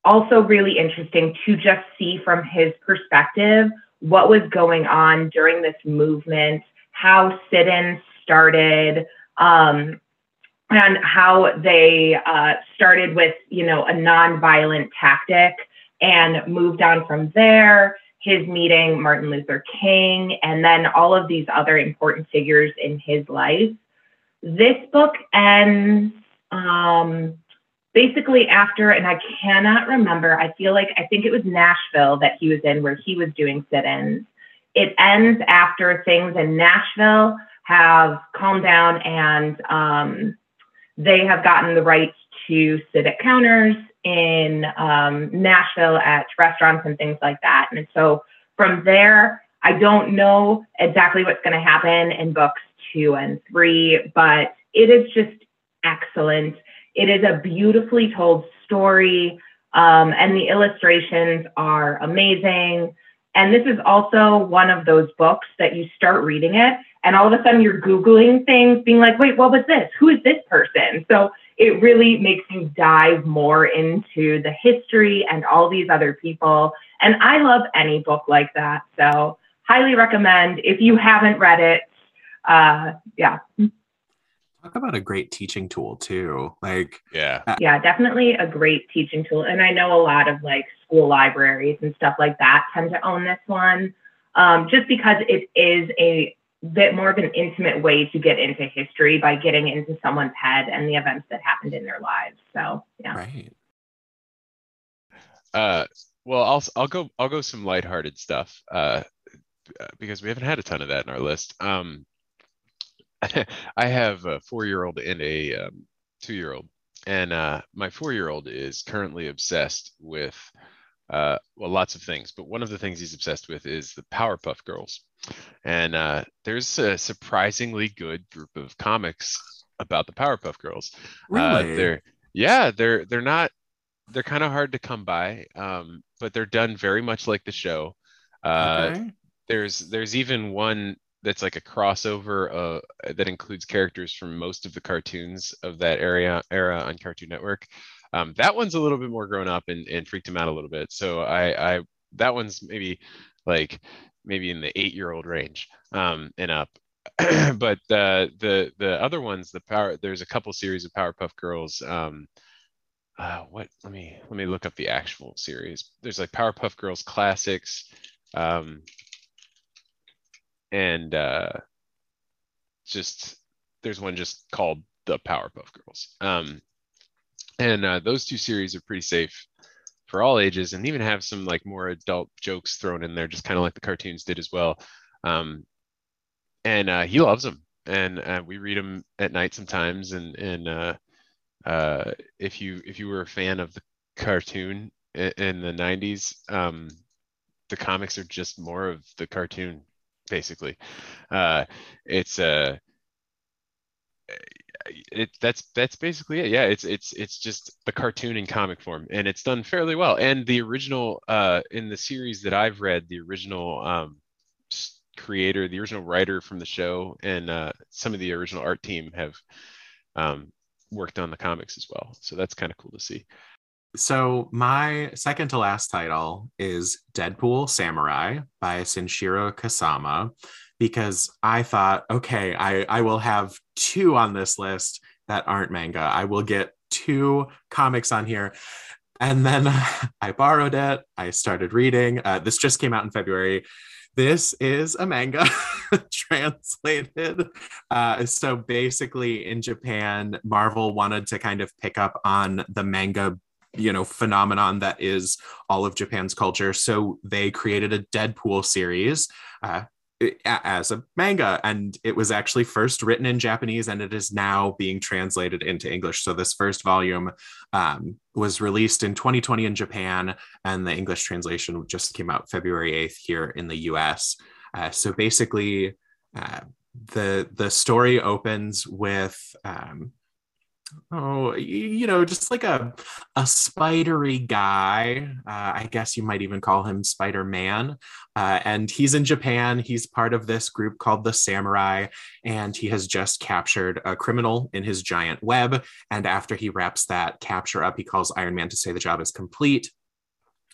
also really interesting to just see from his perspective what was going on during this movement, how sit ins started. Um, and how they uh, started with, you know, a nonviolent tactic and moved on from there. His meeting Martin Luther King, and then all of these other important figures in his life. This book ends um, basically after, and I cannot remember. I feel like I think it was Nashville that he was in, where he was doing sit-ins. It ends after things in Nashville have calmed down and um, they have gotten the right to sit at counters in um, Nashville at restaurants and things like that. And so from there, I don't know exactly what's going to happen in books two and three, but it is just excellent. It is a beautifully told story, um, and the illustrations are amazing. And this is also one of those books that you start reading it, and all of a sudden you're Googling things, being like, wait, what was this? Who is this person? So it really makes you dive more into the history and all these other people. And I love any book like that. So highly recommend if you haven't read it. Uh, yeah. Talk about a great teaching tool too. Like, yeah, uh, yeah, definitely a great teaching tool. And I know a lot of like school libraries and stuff like that tend to own this one, um, just because it is a bit more of an intimate way to get into history by getting into someone's head and the events that happened in their lives. So yeah. Right. Uh, well, I'll I'll go I'll go some lighthearted stuff. Uh, because we haven't had a ton of that in our list. Um, [laughs] I have a four-year-old and a um, two-year-old, and uh, my four-year-old is currently obsessed with uh, well, lots of things, but one of the things he's obsessed with is the Powerpuff Girls. And uh, there's a surprisingly good group of comics about the Powerpuff Girls. Uh, really? Uh, they're yeah, they're they're not they're kind of hard to come by, um, but they're done very much like the show. Uh, okay. There's there's even one that's like a crossover uh, that includes characters from most of the cartoons of that area era on Cartoon Network. Um, that one's a little bit more grown up and, and freaked him out a little bit. So I, I that one's maybe like maybe in the eight year old range um, and up. [clears throat] but the the the other ones, the power there's a couple series of Powerpuff Girls. Um, uh, what let me let me look up the actual series. There's like Powerpuff Girls classics, um, and uh, just there's one just called the Powerpuff Girls. Um, and uh, those two series are pretty safe for all ages and even have some like more adult jokes thrown in there just kind of like the cartoons did as well. Um, and uh, he loves them and uh, we read them at night sometimes and and uh, uh, if you if you were a fan of the cartoon in, the 90s um, the comics are just more of the cartoon basically. Uh, it's a it that's that's basically it. Yeah, it's it's it's just the cartoon in comic form, and it's done fairly well. And the original uh, in the series that I've read, the original um, creator, the original writer from the show, and uh, some of the original art team have um, worked on the comics as well. So that's kind of cool to see. So my second to last title is Deadpool Samurai by Shinichiro Kasama because I thought, okay, I, I will have two on this list that aren't manga. I will get two comics on here. And then [laughs] I borrowed it. I started reading. Uh, this just came out in February. This is a manga [laughs] translated. Uh, so basically, in Japan, Marvel wanted to kind of pick up on the manga you know phenomenon that is all of japan's culture so they created a deadpool series uh, as a manga and it was actually first written in japanese and it is now being translated into english so this first volume um, was released in 2020 in japan and the english translation just came out february 8th here in the us uh, so basically uh, the the story opens with um, Oh, you know, just like a a spidery guy. Uh, I guess you might even call him Spider Man. Uh, and he's in Japan. He's part of this group called the Samurai, and he has just captured a criminal in his giant web. And after he wraps that capture up, he calls Iron Man to say the job is complete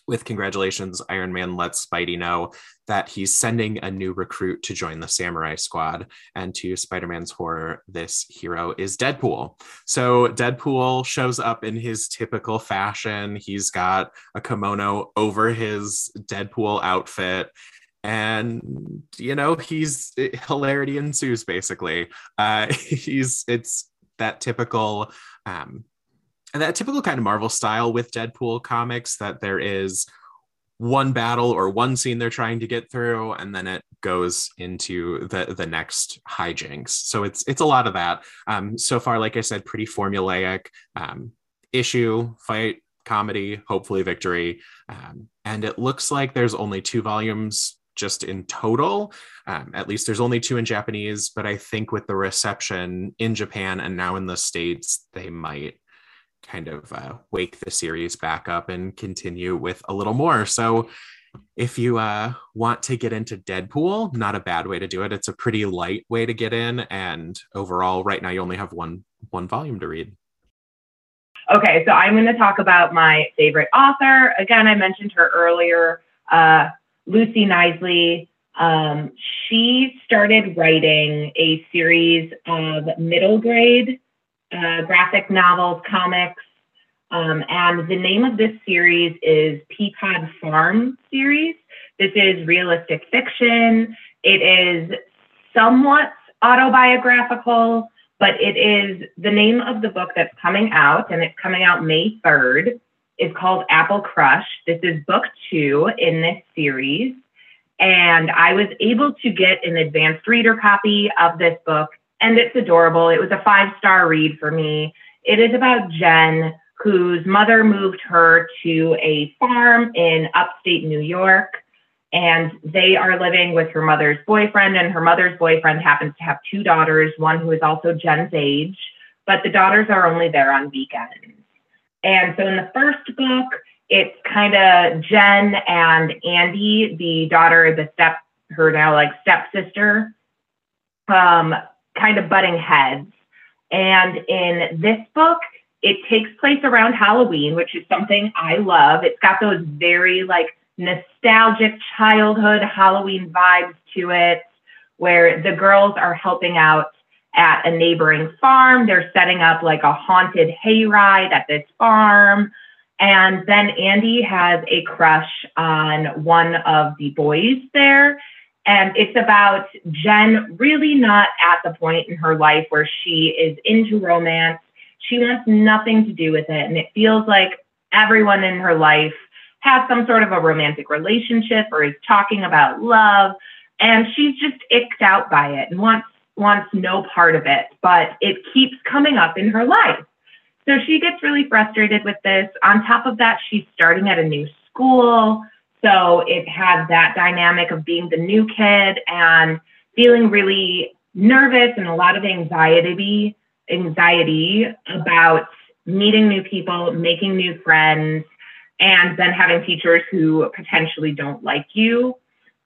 with congratulations, Iron Man lets Spidey know that he's sending a new recruit to join the Samurai Squad. And to Spider Man's horror, this hero is Deadpool. So Deadpool shows up in his typical fashion. He's got a kimono over his Deadpool outfit. And you know he's hilarity ensues basically. Uh, [laughs] he's it's that typical um, and that typical kind of Marvel style with Deadpool comics that there is one battle or one scene they're trying to get through and then it goes into the the next hijinks. So it's it's a lot of that. Um so far like i said pretty formulaic um issue fight comedy hopefully victory. Um, and it looks like there's only two volumes just in total. Um, at least there's only two in japanese but i think with the reception in japan and now in the states they might kind of uh, wake the series back up and continue with a little more. So, if you uh, want to get into Deadpool, not a bad way to do it. It's a pretty light way to get in, and overall, right now you only have one one volume to read. Okay, so I'm going to talk about my favorite author. Again, I mentioned her earlier, uh, Lucy Knisley. Um, she started writing a series of middle grade uh, graphic novels, comics. Um, and the name of this series is Peapod Farm series. This is realistic fiction. It is somewhat autobiographical, but it is the name of the book that's coming out, and it's coming out May 3rd. Is called Apple Crush. This is book two in this series. And I was able to get an advanced reader copy of this book and it's adorable. It was a five star read for me. It is about Jen, whose mother moved her to a farm in upstate New York. And they are living with her mother's boyfriend, and her mother's boyfriend happens to have two daughters, one who is also Jen's age, but the daughters are only there on weekends. And so in the first book, it's kind of Jen and Andy, the daughter, the step, her now like stepsister, um, kind of butting heads. And in this book, it takes place around Halloween, which is something I love. It's got those very like nostalgic childhood Halloween vibes to it, where the girls are helping out at a neighboring farm. They're setting up like a haunted hayride at this farm. And then Andy has a crush on one of the boys there. And it's about Jen really not at the point in her life where she is into romance. She wants nothing to do with it. And it feels like everyone in her life has some sort of a romantic relationship or is talking about love. And she's just icked out by it and wants wants no part of it, but it keeps coming up in her life. So she gets really frustrated with this. On top of that, she's starting at a new school. So it had that dynamic of being the new kid and feeling really nervous and a lot of anxiety, anxiety about meeting new people, making new friends, and then having teachers who potentially don't like you.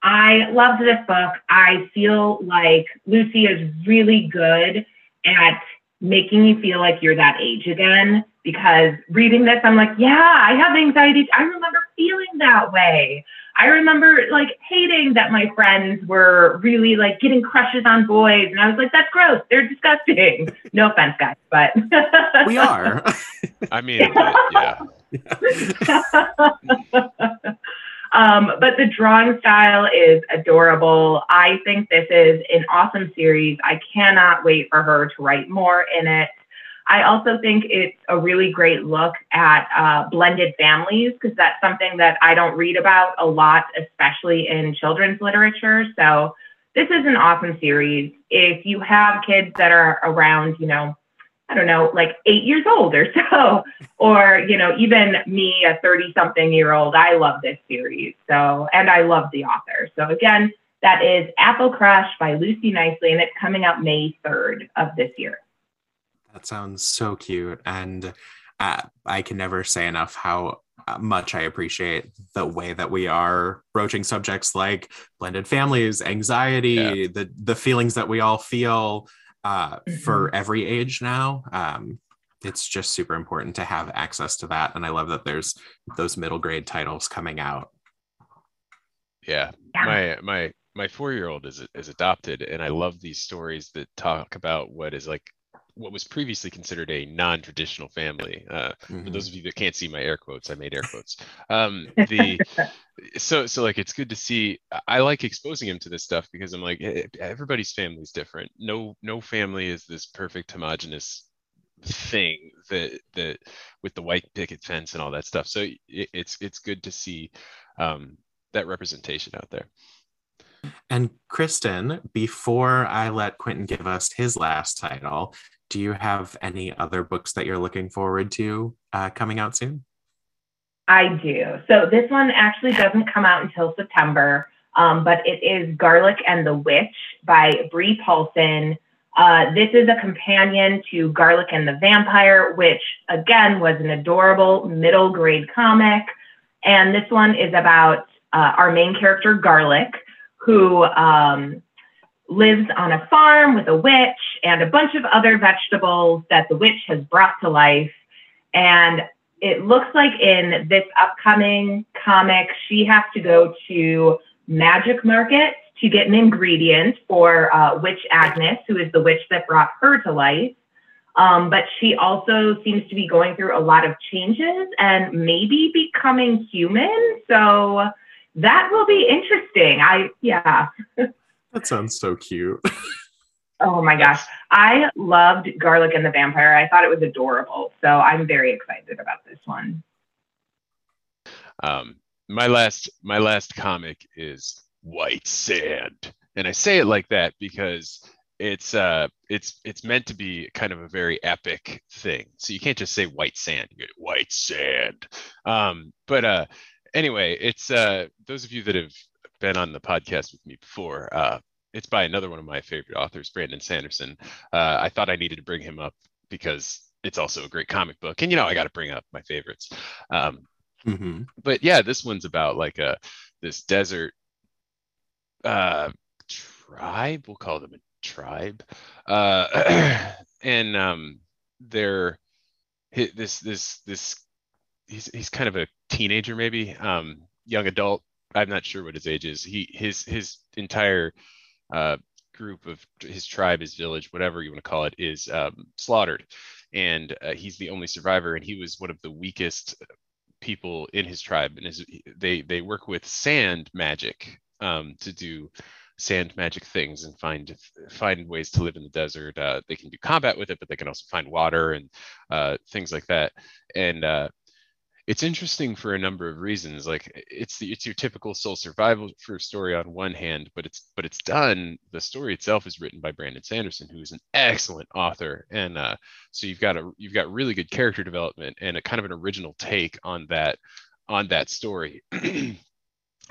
I loved this book. I feel like Lucy is really good at making you feel like you're that age again because reading this, I'm like, yeah, I have anxiety. I remember feeling that way. I remember like hating that my friends were really like getting crushes on boys. And I was like, that's gross. They're disgusting. [laughs] No offense, guys, but [laughs] we are. I mean, yeah. [laughs] um, but the drawing style is adorable. I think this is an awesome series. I cannot wait for her to write more in it. I also think it's a really great look at uh, blended families because that's something that I don't read about a lot, especially in children's literature. So this is an awesome series. If you have kids that are around, you know, I don't know, like eight years old or [laughs] so, or, you know, even me, a 30 something year old, I love this series. So, and I love the author. So again, that is Apple Crush by Lucy Knisley, and it's coming out May 3rd of this year. That sounds so cute. And uh, I can never say enough how uh, much I appreciate the way that we are broaching subjects like blended families, anxiety, yeah. the the feelings that we all feel uh, mm-hmm. for every age now. Um, it's just super important to have access to that, and I love that there's those middle grade titles coming out. Yeah, yeah. my my my four year old is is adopted, and I love these stories that talk about what is like what was previously considered a non-traditional family. Uh, mm-hmm. For those of you that can't see my air quotes, I made air quotes. Um, the [laughs] so so like it's good to see. I like exposing him to this stuff because I'm like everybody's family is different. No no family is this perfect homogenous thing that that with the white picket fence and all that stuff. So it, it's it's good to see um, that representation out there. And Kristen, before I let Quentin give us his last title, do you have any other books that you're looking forward to uh, coming out soon? I do. So this one actually doesn't come out until September, um, but it is Garlic and the Witch by Bree Paulsen. Uh, this is a companion to Garlic and the Vampire, which again was an adorable middle grade comic. And this one is about uh, our main character, Garlic, who um, lives on a farm with a witch and a bunch of other vegetables that the witch has brought to life. And it looks like in this upcoming comic, she has to go to Magic Market to get an ingredient for uh, Witch Agnes, who is the witch that brought her to life. Um, but she also seems to be going through a lot of changes and maybe becoming human. So that will be interesting. I, yeah. [laughs] That sounds so cute. oh my gosh. I loved Garlic and the Vampire. I thought it was adorable. So I'm very excited about this one. Um, my last my last comic is White Sand. And I say it like that because it's uh it's it's meant to be kind of a very epic thing. So you can't just say white sand, you get white sand. Um, but uh anyway, it's uh those of you that have been on the podcast with me before. Uh, it's by another one of my favorite authors, Brandon Sanderson. Uh, I thought I needed to bring him up because it's also a great comic book, and you know I got to bring up my favorites. Um, mm-hmm. But yeah, this one's about like a this desert uh, tribe. We'll call them a tribe, uh, [clears throat] and um, they're this this this he's he's kind of a teenager maybe um, young adult I'm not sure what his age is. He his his entire uh, group of his tribe, his village, whatever you want to call it, is um, slaughtered, and uh, he's the only survivor. And he was one of the weakest people in his tribe. And his, they they work with sand magic um, to do sand magic things and find find ways to live in the desert. Uh, they can do combat with it, but they can also find water and uh, things like that. And uh, it's interesting for a number of reasons like it's the it's your typical soul survival for story on one hand but it's but it's done the story itself is written by brandon sanderson who is an excellent author and uh, so you've got a you've got really good character development and a kind of an original take on that on that story. [clears throat]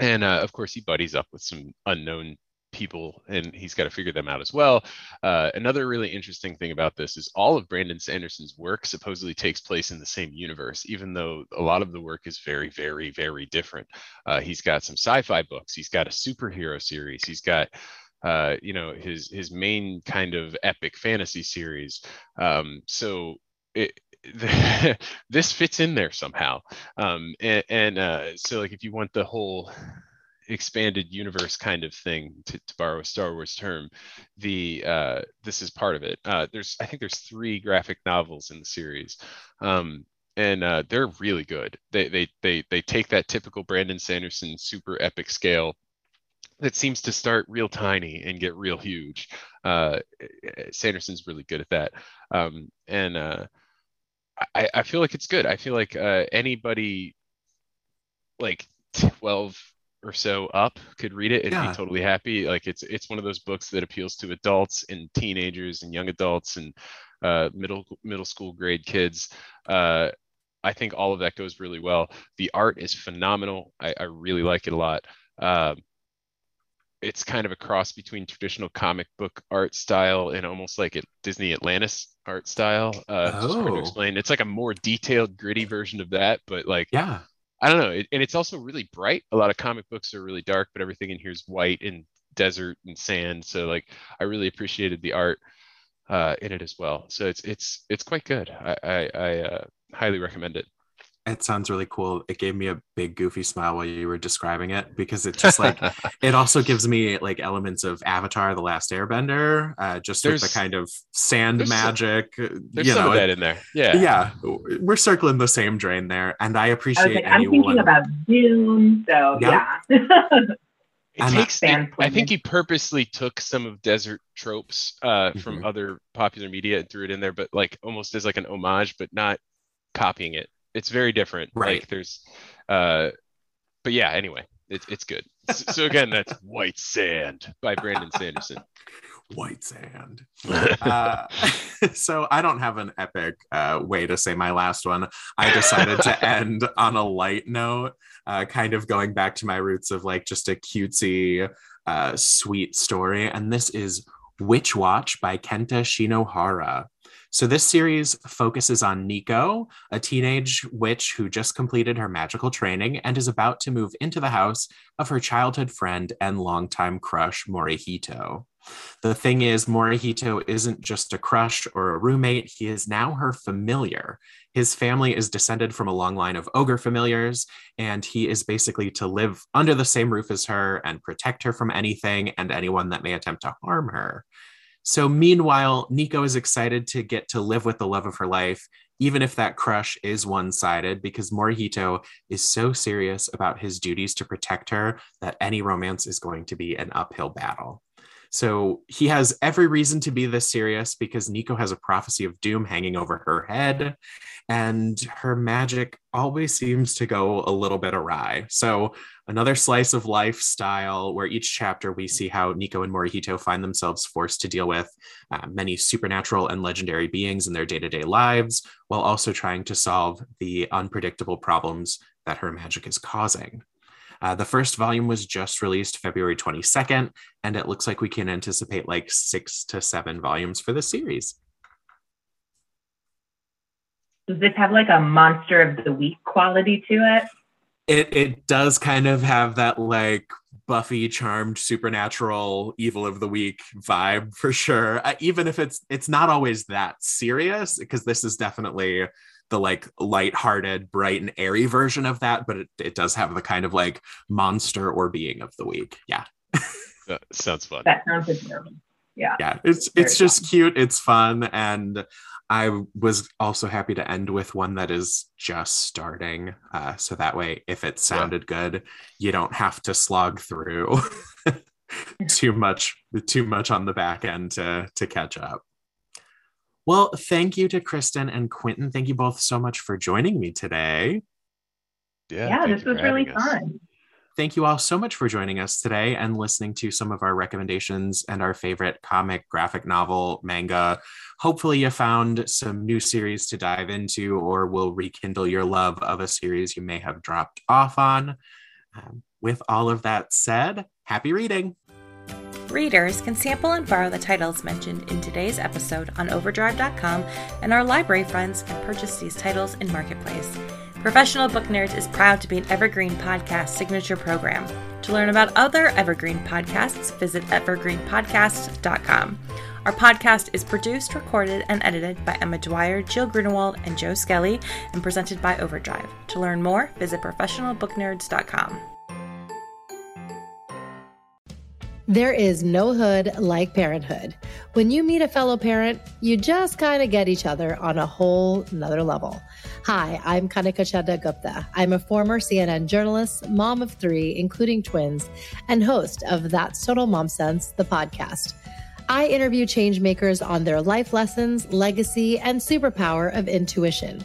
And uh, of course he buddies up with some unknown people and he's got to figure them out as well. Uh, another really interesting thing about this is all of Brandon Sanderson's work supposedly takes place in the same universe, even though a lot of the work is very, very, very different. Uh, he's got some sci-fi books. He's got a superhero series. He's got uh, you know his his main kind of epic fantasy series. Um, so it, [laughs] this fits in there somehow um, and, and uh, so like if you want the whole expanded universe kind of thing to, to borrow a Star Wars term. The uh, this is part of it. Uh, there's I think there's three graphic novels in the series. Um, and uh, they're really good. They, they they they take that typical Brandon Sanderson super epic scale that seems to start real tiny and get real huge. Uh, Sanderson's really good at that, um, and uh, I, I feel like it's good. I feel like uh, anybody like 12 or so up could read it and yeah. be totally happy. Like it's it's one of those books that appeals to adults and teenagers and young adults and uh, middle middle school grade kids. Uh, I think all of that goes really well. The art is phenomenal. I, I really like it a lot. Um, it's kind of a cross between traditional comic book art style and almost like a Disney Atlantis art style. Uh, oh. to explain. It's like a more detailed, gritty version of that, but like yeah, I don't know. It, and it's also really bright. A lot of comic books are really dark, but everything in here is white and desert and sand. So like I really appreciated the art uh, in it as well. So it's it's it's quite good. I I, I uh, highly recommend it it sounds really cool. It gave me a big goofy smile while you were describing it because it just like [laughs] it also gives me like elements of Avatar: The Last Airbender, uh, just there's, with the kind of sand magic. Some, uh, there's you know, some of that in there. Yeah, yeah, we're circling the same drain there, and I appreciate. Okay, I'm thinking about Dune, so yeah. It takes [laughs] the, I think he purposely took some of desert tropes uh, from mm-hmm. other popular media and threw it in there, but like almost as like an homage, but not copying it it's very different. Right. Like there's, uh, but yeah. Anyway, it's it's good. So, so again, that's [laughs] White Sand by Brandon Sanderson. White Sand. [laughs] uh, [laughs] so I don't have an epic uh, way to say my last one. I decided to end on a light note, uh, kind of going back to my roots of like just a cutesy, uh, sweet story. And this is Witch Watch by Kenta Shinohara. So, this series focuses on Nico, a teenage witch who just completed her magical training and is about to move into the house of her childhood friend and longtime crush, Morihito. The thing is, Morihito isn't just a crush or a roommate, he is now her familiar. His family is descended from a long line of ogre familiars, and he is basically to live under the same roof as her and protect her from anything and anyone that may attempt to harm her. So, meanwhile, Nico is excited to get to live with the love of her life, even if that crush is one sided, because Morihito is so serious about his duties to protect her that any romance is going to be an uphill battle. So he has every reason to be this serious because Nico has a prophecy of doom hanging over her head, and her magic always seems to go a little bit awry. So, another slice of lifestyle where each chapter we see how Nico and Morihito find themselves forced to deal with uh, many supernatural and legendary beings in their day to day lives, while also trying to solve the unpredictable problems that her magic is causing. Uh, the first volume was just released February 22nd, and it looks like we can anticipate like six to seven volumes for the series. Does this have like a monster of the week quality to it? It it does kind of have that like Buffy charmed supernatural evil of the week vibe for sure. Uh, even if it's it's not always that serious because this is definitely the like light-hearted, bright and airy version of that, but it, it does have the kind of like monster or being of the week. Yeah. [laughs] that sounds fun. That sounds adorable. Yeah. Yeah. It's it's just fun. cute. It's fun. And I was also happy to end with one that is just starting. Uh, so that way, if it sounded yeah. good, you don't have to slog through [laughs] too much too much on the back end to to catch up. Well, thank you to Kristen and Quentin. Thank you both so much for joining me today. Yeah, yeah this was really us. fun. Thank you all so much for joining us today and listening to some of our recommendations and our favorite comic, graphic novel, manga. Hopefully, you found some new series to dive into or will rekindle your love of a series you may have dropped off on. Um, with all of that said, happy reading. Readers can sample and borrow the titles mentioned in today's episode on Overdrive.com, and our library friends can purchase these titles in Marketplace. Professional Book Nerds is proud to be an Evergreen Podcast signature program. To learn about other Evergreen podcasts, visit evergreenpodcast.com. Our podcast is produced, recorded, and edited by Emma Dwyer, Jill Grunewald, and Joe Skelly, and presented by Overdrive. To learn more, visit professionalbooknerds.com. There is no hood like parenthood. When you meet a fellow parent, you just kind of get each other on a whole nother level. Hi, I'm Kanika Chadda Gupta. I'm a former CNN journalist, mom of three, including twins, and host of That's Total Mom Sense, the podcast. I interview changemakers on their life lessons, legacy, and superpower of intuition,